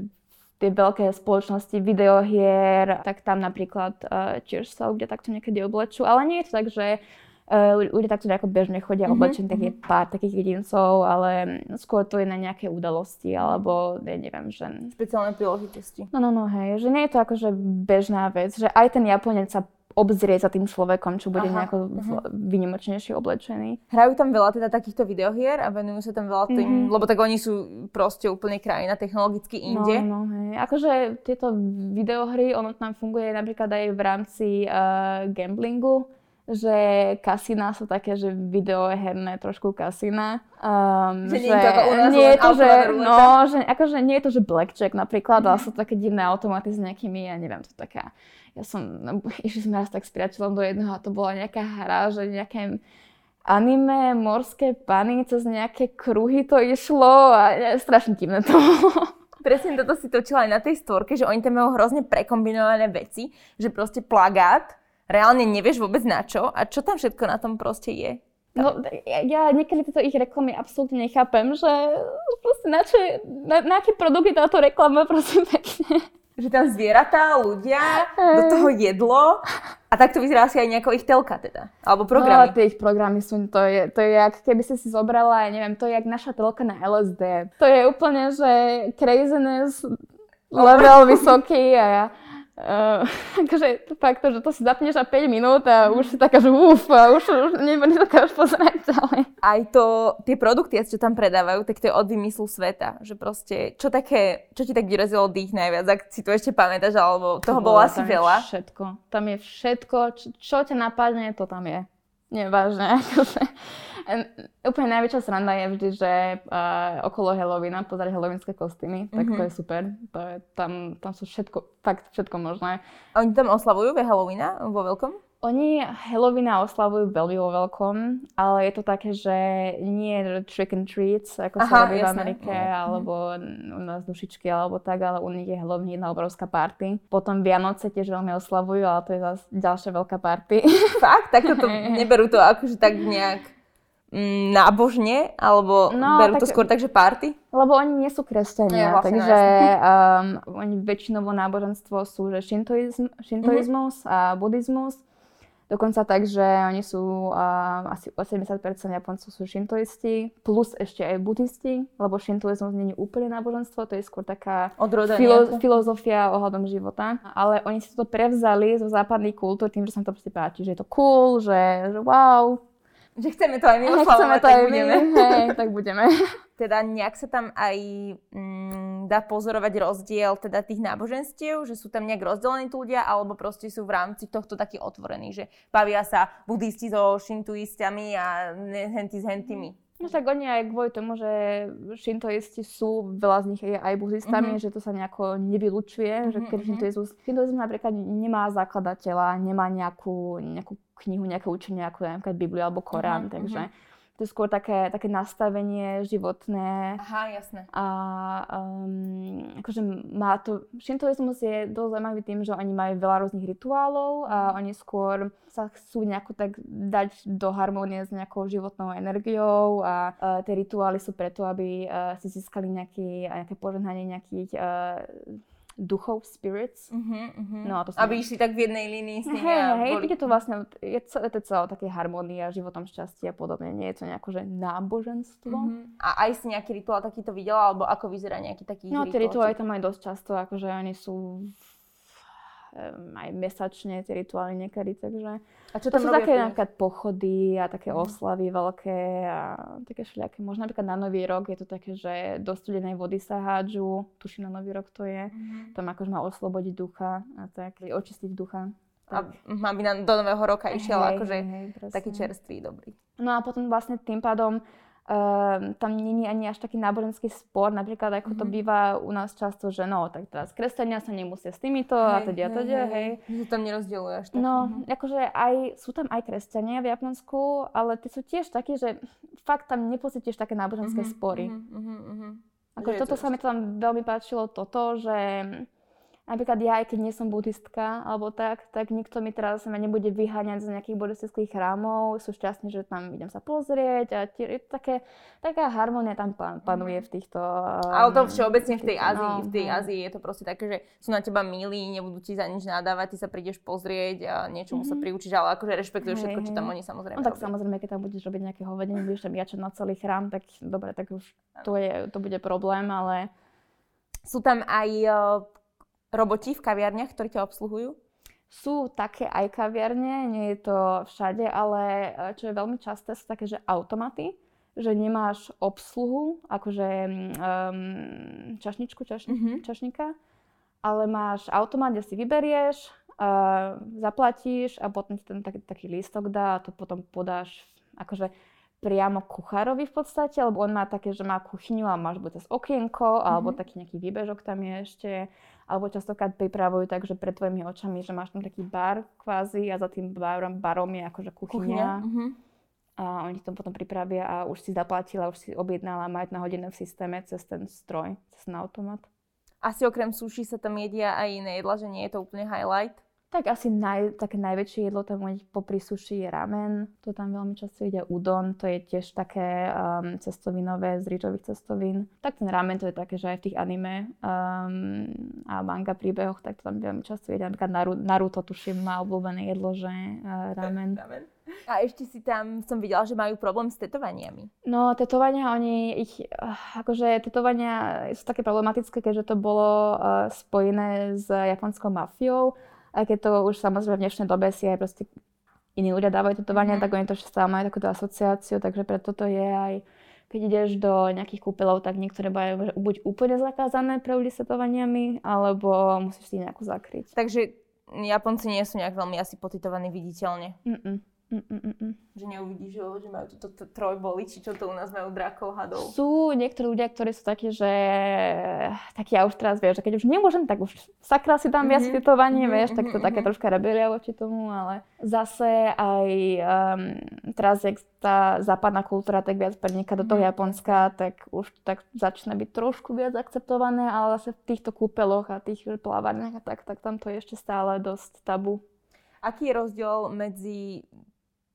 tie veľké spoločnosti videohier, tak tam napríklad uh, tiež sa ľudia takto niekedy oblečú. Ale nie je to tak, že Uh, ľudia takto ako bežne chodia mm-hmm. oblečení, mhm. pár takých jedincov, ale skôr to je na nejaké udalosti, alebo ja neviem, že... Špeciálne príležitosti. No, no, no, hej, že nie je to akože bežná vec, že aj ten Japonec sa obzrie za tým človekom, čo bude Aha, nejako uh-huh. vynimočnejšie oblečený. Hrajú tam veľa teda takýchto videohier a venujú sa tam veľa tým, mm-hmm. lebo tak oni sú proste úplne krajina technologicky inde. No, no, hej. Akože tieto videohry, ono tam funguje napríklad aj v rámci uh, gamblingu, že kasína sú také, že videoherné trošku kasína. Um, že, že nie je to ako u nás nie je to, že, no, že, akože nie je to, že blackjack napríklad, mm. ale mhm. sú také divné automaty s nejakými, ja neviem, to taká, ja som, no, išli sme raz tak s priateľom do jedného a to bola nejaká hra, že nejaké anime, morské pany, cez nejaké kruhy to išlo a je, strašne divné to Presne toto si točila aj na tej storke, že oni tam majú hrozne prekombinované veci, že proste plagát reálne nevieš vôbec na čo a čo tam všetko na tom proste je. No, ja, ja niekedy tieto ich reklamy absolútne nechápem, že proste na čo, na, na aké produkty táto reklama, prosím pekne. Že tam zvieratá, ľudia, do toho jedlo a takto vyzerá asi aj nejako ich telka teda, alebo programy. No, tie ich programy sú, to je, to je jak keby si si zobrala, ja neviem, to je jak naša telka na LSD. To je úplne, že craziness level vysoký a ja Uh, akože fakt to, že to si zapneš na 5 minút a už si taká, že uf, a už, už nedokážeš pozerať ďalej. Aj to, tie produkty, čo tam predávajú, tak to je od vymyslu sveta. Že proste, čo také, čo ti tak vyrazilo dých najviac, ak si to ešte pamätáš, alebo toho to bolo, bolo asi veľa. všetko. Tam je všetko, čo, čo ťa napadne, to tam je. Nevážne. Akože, úplne najväčšia sranda je vždy, že uh, okolo Halloweena pozerať halloweenské kostýmy, tak mm-hmm. to je super. To je, tam, tam sú všetko, fakt všetko možné. Oni tam oslavujú Halloweena vo veľkom? Oni Halloweena oslavujú veľmi vo veľkom, ale je to také, že nie trick and treats, ako Aha, sa robí v Amerike, mm. alebo u nás dušičky, alebo tak, ale u nich je Halloween jedna obrovská party. Potom Vianoce tiež veľmi oslavujú, ale to je zase ďalšia veľká party. Fakt? Tak to neberú to akože tak nejak nábožne, alebo no, berú tak, to skôr tak, že party? Lebo oni nie sú kresťania, vlastne takže um, oni väčšinovo náboženstvo sú že šintoizm, šintoizmus mm-hmm. a buddhizmus Dokonca tak, že oni sú uh, asi 80% Japoncov sú šintoisti, plus ešte aj buddhisti, lebo šintoizmus nie je úplne náboženstvo, to je skôr taká filo- filozofia ohľadom života. Ale oni si to prevzali zo západnej kultúry tým, že sa to proste páči, že je to cool, že, že wow, že chceme to aj my oslavovať, chceme to aj budeme. My, hej, tak budeme. teda nejak sa tam aj mm, dá pozorovať rozdiel teda tých náboženstiev, že sú tam nejak rozdelení tí ľudia, alebo proste sú v rámci tohto takí otvorení, že bavia sa buddhisti so šintuistami a henty s hentými. No tak oni aj kvôli tomu, že šintoisti sú, veľa z nich je aj buddhistami, mm-hmm. že to sa nejako nevylučuje, mm-hmm. že keď mhm, mhm. šintoizmus, šintoizmus napríklad nemá zakladateľa, nemá nejakú, nejakú knihu, nejaké učenie, ako je napríklad Biblia alebo Korán, mm-hmm. takže to je skôr také, také nastavenie životné. Aha, jasné. A um, akože má to, šintoizmus je dosť zaujímavý tým, že oni majú veľa rôznych rituálov a mhm. oni skôr sa chcú nejako tak dať do harmónie s nejakou životnou energiou a uh, tie rituály sú preto, aby uh, si získali nejaký, nejaké požehnanie nejakých uh, duchov, spirits. Uh-huh, uh-huh. No, a to Aby išli tak v jednej línii s nimi. Hej, hej, boli... je to vlastne, je to, je to celé také harmónia, životom šťastie a podobne. Nie je to nejako, že náboženstvo. Uh-huh. A aj si nejaký rituál takýto videla, alebo ako vyzerá nejaký taký No, tie rituály tam aj dosť často, akože oni sú aj mesačne tie rituály niekedy, takže... A čo tam to sú také napríklad pochody a také mm. oslavy veľké a také všelijaké. Možno napríklad na Nový rok je to také, že do studenej vody sa hádžu, tuším na Nový rok to je. Mm. Tam akože má oslobodiť ducha a tak, očistiť ducha. A aby na, do nového roka išiel hej, akože hej, taký čerstvý, dobrý. No a potom vlastne tým pádom Uh, tam není ani až taký náboženský spor, napríklad ako mm-hmm. to mhm. býva u nás často, že no, tak teraz kresťania sa nemusia s týmito hej, a teda a teda, hej. Že tam nerozdieluje až tak. No, mm-hmm. akože aj, sú tam aj kresťania v Japonsku, ale tí sú tiež takí, že fakt tam nepocítiš také náboženské mm-hmm, spory. Mm-hmm, mm-hmm. Akože toto sa mi tam veľmi páčilo, toto, že Napríklad ja, aj keď nie som buddhistka alebo tak, tak nikto mi teraz ma nebude vyháňať z nejakých buddhistických chrámov. Sú šťastní, že tam idem sa pozrieť a tie, je také, taká harmonia tam panuje v týchto... Um, Ale to všeobecne v tej Ázii, no, v tej. Ázii je to proste také, že sú na teba milí, nebudú ti za nič nadávať, ty sa prídeš pozrieť a niečomu mm-hmm. sa mhm. priučiť, ale akože rešpektuješ všetko, čo tam oni samozrejme No tak robia. samozrejme, keď tam budeš robiť nejaké hovedenie, budeš tam jačať na celý chrám, tak dobre, tak už to, je, to bude problém, ale... Sú tam aj roboti v kaviarniach, ktorí ťa obsluhujú? Sú také aj kaviarne, nie je to všade, ale e, čo je veľmi časté, sú také, že automaty, že nemáš obsluhu, akože um, čašničku, čašni, mm-hmm. čašníka, ale máš automat, kde si vyberieš, uh, zaplatíš a potom ti ten taký, taký lístok dá a to potom podáš akože priamo kuchárovi v podstate, lebo on má také, že má kuchyňu a máš buď cez okienko, mm-hmm. alebo taký nejaký výbežok tam je ešte alebo častokrát pripravujú tak, že pred tvojimi očami, že máš tam taký bar kvázi a za tým barom, barom je akože kuchyňa. kuchyňa. Uh-huh. A oni to potom pripravia a už si zaplatila, už si objednala, majú na v systéme cez ten stroj, cez ten automat. Asi okrem sushi sa tam jedia aj iné jedla, že nie je to úplne highlight? Tak asi naj, také najväčšie jedlo tam popri suši je ramen. To tam veľmi často ide udon. To je tiež také um, cestovinové z rýžových cestovín. Tak ten ramen to je také, že aj v tých anime um, a manga príbehoch, tak to tam veľmi často ide. Napríklad Naruto tuším má obľúbené jedlo, že uh, ramen. ramen. A ešte si tam, som videla, že majú problém s tetovaniami. No, tetovania, oni ich, uh, akože tetovania sú také problematické, keďže to bolo uh, spojené s japonskou mafiou. A keď to už samozrejme v dnešnej dobe si aj proste iní ľudia dávajú tetovania, mm-hmm. tak oni to stále majú takúto asociáciu, takže preto to je aj keď ideš do nejakých kúpeľov, tak niektoré majú buď úplne zakázané pre ľudí s tetovaniami, alebo musíš si nejakú zakryť. Takže Japonci nie sú nejak veľmi asi potitovaní viditeľne. Mm-mm. Mm-mm. Že neuvidíš, že majú túto trojboli, či čo to u nás majú drakov, hadov. Sú niektorí ľudia, ktorí sú takí, že taký ja už teraz vieš, že keď už nemôžem, tak už sakra si tam viac mm-hmm. mm-hmm, vieš, tak to mm-hmm. také troška rebelia voči tomu, ale zase aj um, teraz, jak tá západná kultúra tak viac preniká do toho mm-hmm. Japonska, tak už tak začína byť trošku viac akceptované, ale zase v týchto kúpeloch a tých plávaniach a tak, tak tam to je ešte stále dosť tabu. Aký je rozdiel medzi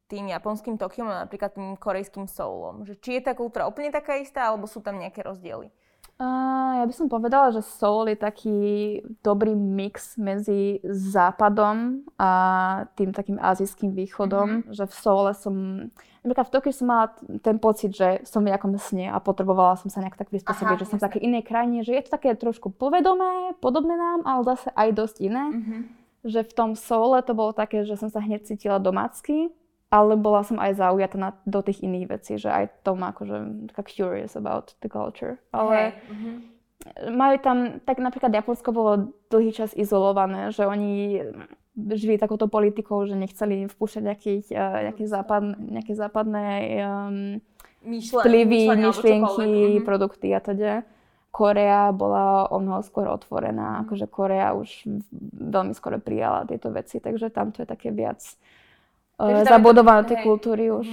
tým japonským Tokiom a napríklad tým korejským Soulom? Že či je tá kultúra úplne taká istá, alebo sú tam nejaké rozdiely? Uh, ja by som povedala, že Seoul je taký dobrý mix medzi západom a tým takým azijským východom, mm-hmm. že v Seoule som, napríklad v Tokiu som mala ten pocit, že som v nejakom sne a potrebovala som sa nejak tak prispôsobiť, že som v takej inej krajine, že je to také trošku povedomé, podobné nám, ale zase aj dosť iné. Mm-hmm. Že v tom Soule to bolo také, že som sa hneď cítila domácky, ale bola som aj zaujatá na, do tých iných vecí, že aj to ma akože taká curious about the culture. Ale hey. mm-hmm. majú tam, tak napríklad Japonsko bolo dlhý čas izolované, že oni žili takouto politikou, že nechceli vpúšťať nejakých, uh, nejaké, západ, nejaké západné um, vplyvy, myšlienky, mm-hmm. produkty a teda. Korea bola o mnoho skôr otvorená, mm. akože Korea už veľmi skoro prijala tieto veci, takže tam to je také viac zabudované tej kultúry už.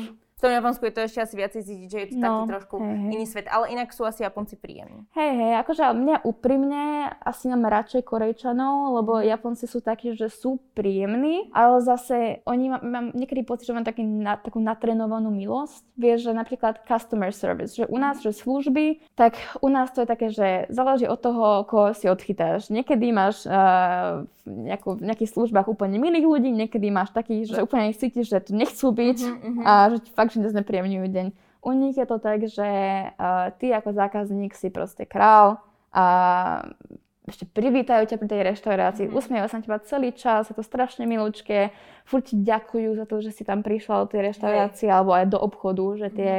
Tom Japonsku je to ešte asi viacej cítiť, že je to no, taký trošku hej, hej. iný svet. Ale inak sú asi Japonci príjemní. Hej, hej, akože mňa úprimne asi mám radšej Korejčanov, lebo Japonci sú takí, že sú príjemní, ale zase oni má, mám niekedy pocit, že mám taký, na, takú natrenovanú milosť. Vieš, že napríklad customer service, že u nás, že služby, tak u nás to je také, že záleží od toho, koho si odchytáš. Niekedy máš uh, nejakú, v nejakých službách úplne milých ľudí, niekedy máš takých, že úplne cítiš, že tu nechcú byť uh-huh, uh-huh. a že fakt že znepríjemňujú deň. U nich je to tak, že uh, ty ako zákazník si proste král a ešte privítajú ťa pri tej reštaurácii, mm-hmm. usmievajú sa na teba celý čas, je to strašne milúčké, furt ti ďakujú za to, že si tam prišla do tej reštaurácie hey. alebo aj do obchodu, že tie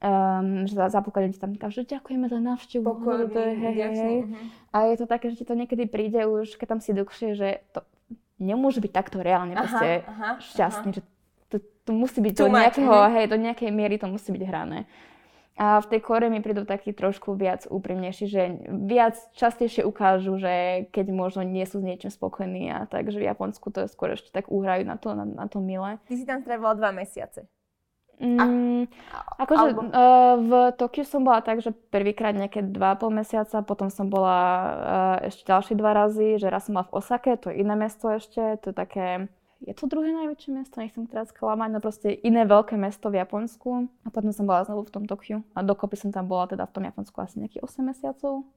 um, že zapúkali ti tam, že ďakujeme za návštevu. Pokojný, to je, hej, hej, hej. Uh-huh. A je to také, že ti to niekedy príde už, keď tam si dlhšie, že to nemôže byť takto reálne aha, aha, šťastný, aha. že to, musí byť do nejakého, hej, do nejakej miery to musí byť hrané. A v tej kore mi prídu taký trošku viac úprimnejší, že viac častejšie ukážu, že keď možno nie sú s niečím spokojní a tak, že v Japonsku to je skôr ešte tak uhrajú na to, na, na to milé. Ty si tam strávila dva mesiace. Mm, akože Albo... uh, v Tokiu som bola tak, že prvýkrát nejaké dva pol mesiaca, potom som bola uh, ešte ďalšie dva razy, že raz som bola v Osake, to je iné mesto ešte, to je také je to druhé najväčšie mesto, nechcem teraz klamať, no proste iné veľké mesto v Japonsku. A potom som bola znovu v tom Tokiu. A dokopy som tam bola teda v tom Japonsku asi nejakých 8 mesiacov.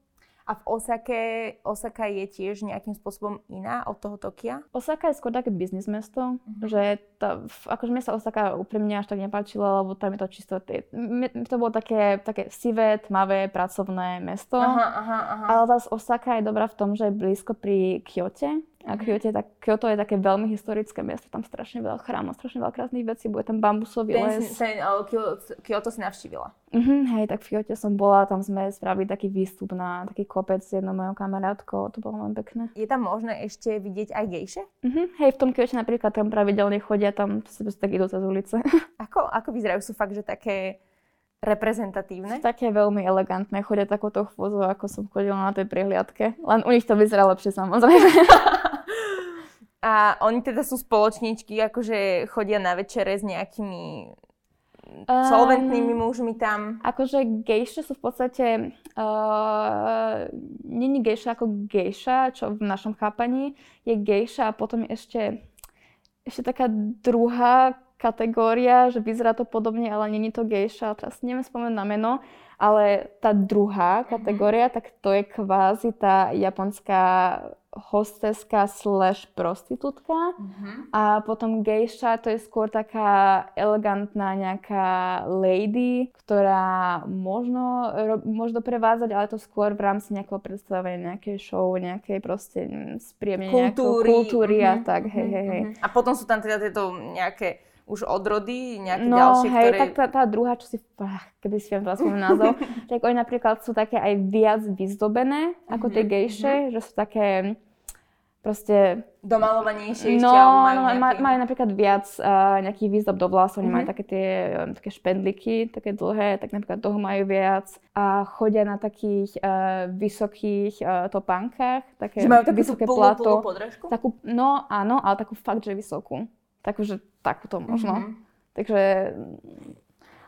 A v Osake, Osaka je tiež nejakým spôsobom iná od toho Tokia? Osaka je skôr také biznis mesto, uh-huh. že to, akože mne sa Osaka úprimne až tak nepáčilo, lebo tam je to čisto, to bolo také, také sivé, tmavé, pracovné mesto. Aha, aha, aha. Ale zase Osaka je dobrá v tom, že je blízko pri Kyote, a Kyoto je, tak, Kyoto je také veľmi historické miesto, tam strašne veľa chrámov, strašne veľa krásnych vecí, bude tam bambusový ten, les. Ten, Kyoto, Kyoto si navštívila. Uh-huh, hej, tak v Kyoto som bola, tam sme spravili taký výstup na taký kopec s jednou mojou kamarátkou, to bolo veľmi pekné. Je tam možné ešte vidieť aj gejše? Uh-huh, hej, v tom Kyoto napríklad tam pravidelne chodia, tam si tak idú cez ulice. Ako, ako vyzerajú? Sú fakt, že také reprezentatívne? Sú také veľmi elegantné, chodia takouto chôzou, ako som chodila na tej prihliadke. Len u nich to vyzerá lepšie samozrejme. A oni teda sú spoločníčky, akože chodia na večere s nejakými solventnými um, mužmi tam. Akože gejše sú v podstate, uh, není gejša ako gejša, čo v našom chápaní je gejša a potom ešte, ešte taká druhá kategória, že vyzerá to podobne, ale není to gejša, teraz neviem spomenúť na meno, ale tá druhá mhm. kategória, tak to je kvázi tá japonská hosteska slash prostitútka uh-huh. a potom gejša to je skôr taká elegantná nejaká lady, ktorá možno, možno prevádzať, ale to skôr v rámci nejakého predstavenia, nejakej show, nejakej proste spríjemne kultúry, kultúry uh-huh. a mhm. tak, hej, hej, hej. A potom sú tam teda tieto nejaké už odrody, nejaké no, ďalšie, hej, ktoré... tak tá, tá druhá, čo si, keby si vám teraz názov, tak oni napríklad sú také aj viac vyzdobené, ako tie gejše, mm-hmm. že sú také proste... Domalovanejšie no, ešte, majú, no, nejaký... majú napríklad viac uh, nejakých výzdob do vlasov, oni mm-hmm. majú také tie um, také špendliky, také dlhé, tak napríklad toho majú viac a chodia na takých uh, vysokých uh, topánkach, také že majú vysoké plato. Takú, no áno, ale takú fakt, že vysokú. Takú, že takúto možno. Mm-hmm. Takže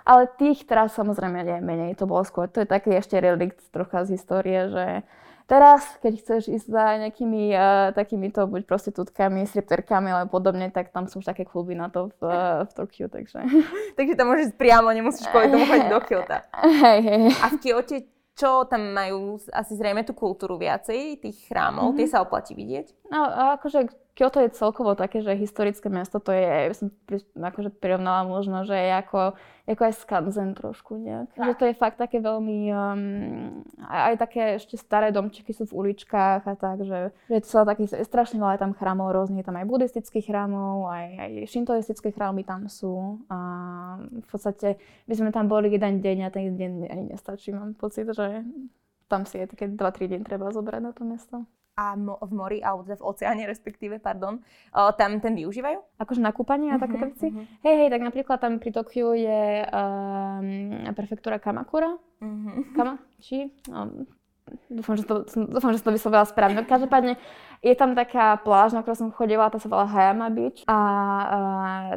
ale tých teraz samozrejme nie menej, to bolo skôr. To je taký ešte relikt trocha z histórie, že teraz, keď chceš ísť za nejakými uh, takýmito buď prostitútkami, stripterkami alebo podobne, tak tam sú už také kluby na to v, uh, v Tokiu, takže... takže tam môžeš priamo, nemusíš kvôli tomu chodiť do Kyoto. Hej, hej. A v Kyoto čo tam majú asi zrejme tú kultúru viacej, tých chrámov, mm-hmm. tie sa oplatí vidieť? No, akože Kyoto je celkovo také, že historické mesto, to je, ja som akože prirovnala možno, že je ako, ako aj skanzen trošku nejak. Že to je fakt také veľmi, um, aj také ešte staré domčeky sú v uličkách a tak, že, že je to celé taký, strašne veľa tam chrámov rôznych, tam aj buddhistických chrámov, aj, aj šintoistické chrámy tam sú. A v podstate my sme tam boli jeden deň a ten deň ani nestačí, mám pocit, že tam si je také 2-3 deň treba zobrať na to mesto a mo- v mori, alebo v oceáne respektíve, pardon, o, tam ten využívajú? Akože na kúpanie a uh-huh, takéto veci? Uh-huh. Hej, hej, tak napríklad tam pri Tokiu je um, prefektúra Kamakura. Uh-huh. Kama? Či? Um, Dúfam, že to, dúfam, že to vyslovila správne. Každopádne je tam taká pláž, na ktorú som chodila, tá sa volá Hayama Beach. A, a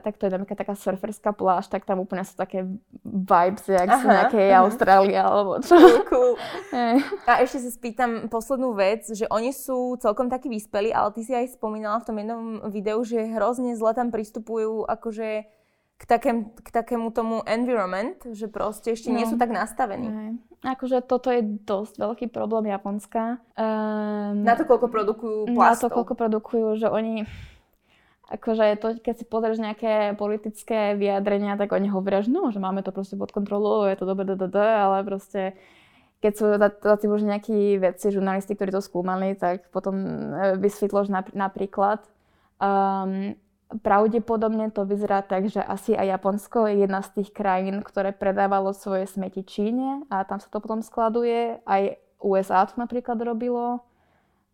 tak to je napríklad taká surferská pláž, tak tam úplne sú také vibes, jak aha, z nejakej aha. Austrálie alebo čo. Cool, cool. a ešte sa spýtam poslednú vec, že oni sú celkom takí vyspelí, ale ty si aj spomínala v tom jednom videu, že hrozne zle tam pristupujú akože k, takém, k takému tomu environment, že proste ešte no. nie sú tak nastavení. Aj. Akože toto je dosť veľký problém Japonska. Um, na to, koľko produkujú plastov. Na to, koľko produkujú, že oni... Akože to, keď si pozrieš nejaké politické vyjadrenia, tak oni hovoria, že no, že máme to proste pod kontrolou, je to dobre, ale proste keď sú za tým už nejakí vedci, žurnalisti, ktorí to skúmali, tak potom e, vysvetlo, že napríklad um, Pravdepodobne to vyzerá tak, že asi aj Japonsko je jedna z tých krajín, ktoré predávalo svoje smeti Číne a tam sa to potom skladuje. Aj USA to napríklad robilo.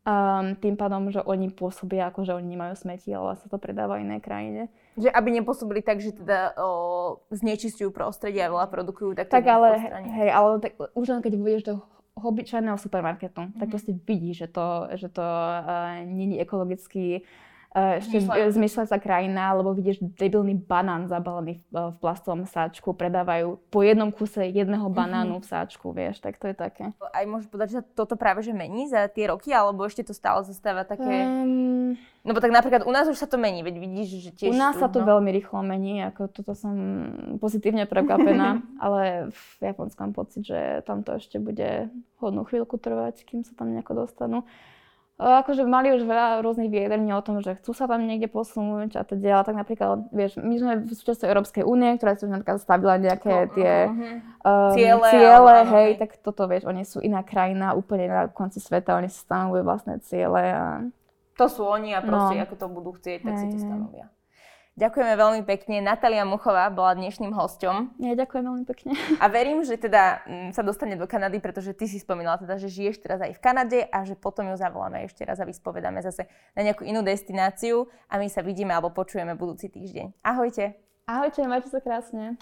Um, tým pádom, že oni pôsobia ako, že oni nemajú smeti, ale sa to predáva inej krajine. Že aby nepôsobili tak, že teda o, znečistujú prostredie a veľa produkujú, tak Tak ale, hej, ale tak, už len keď budeš do obyčajného supermarketu, mm-hmm. tak mhm. proste vidíš, že to, že to uh, je ekologicky ešte zmyšľajúca krajina, lebo vidíš debilný banán zabalený v, v plastovom sáčku, predávajú po jednom kuse jedného mhm. banánu v sáčku, vieš, tak to je také. Aj môžeš povedať, že toto práve že mení za tie roky, alebo ešte to stále zostáva také... Um, no bo tak napríklad u nás už sa to mení, veď vidíš, že tiež... U nás sú, sa to no. veľmi rýchlo mení, ako toto som pozitívne prekvapená, ale v Japonskom pocit, že tam to ešte bude hodnú chvíľku trvať, kým sa tam nejako dostanú akože mali už veľa rôznych vyjadrení o tom, že chcú sa tam niekde posunúť a teda, ale tak napríklad, vieš, my sme v súčasťou Európskej únie, ktorá si už napríklad stavila nejaké tie uh, ciele, ciele ale, hej, hej, tak toto, vieš, oni sú iná krajina, úplne na konci sveta, oni si stanovujú vlastné ciele a... To sú oni a proste, no. ako to budú chcieť, tak hej, si to stanovia. Ďakujeme veľmi pekne. Natália Muchová bola dnešným hosťom. Ja ďakujem veľmi pekne. A verím, že teda mm, sa dostane do Kanady, pretože ty si spomínala teda, že žiješ teraz aj v Kanade a že potom ju zavoláme ešte raz a vyspovedáme zase na nejakú inú destináciu a my sa vidíme alebo počujeme budúci týždeň. Ahojte. Ahojte, majte sa krásne.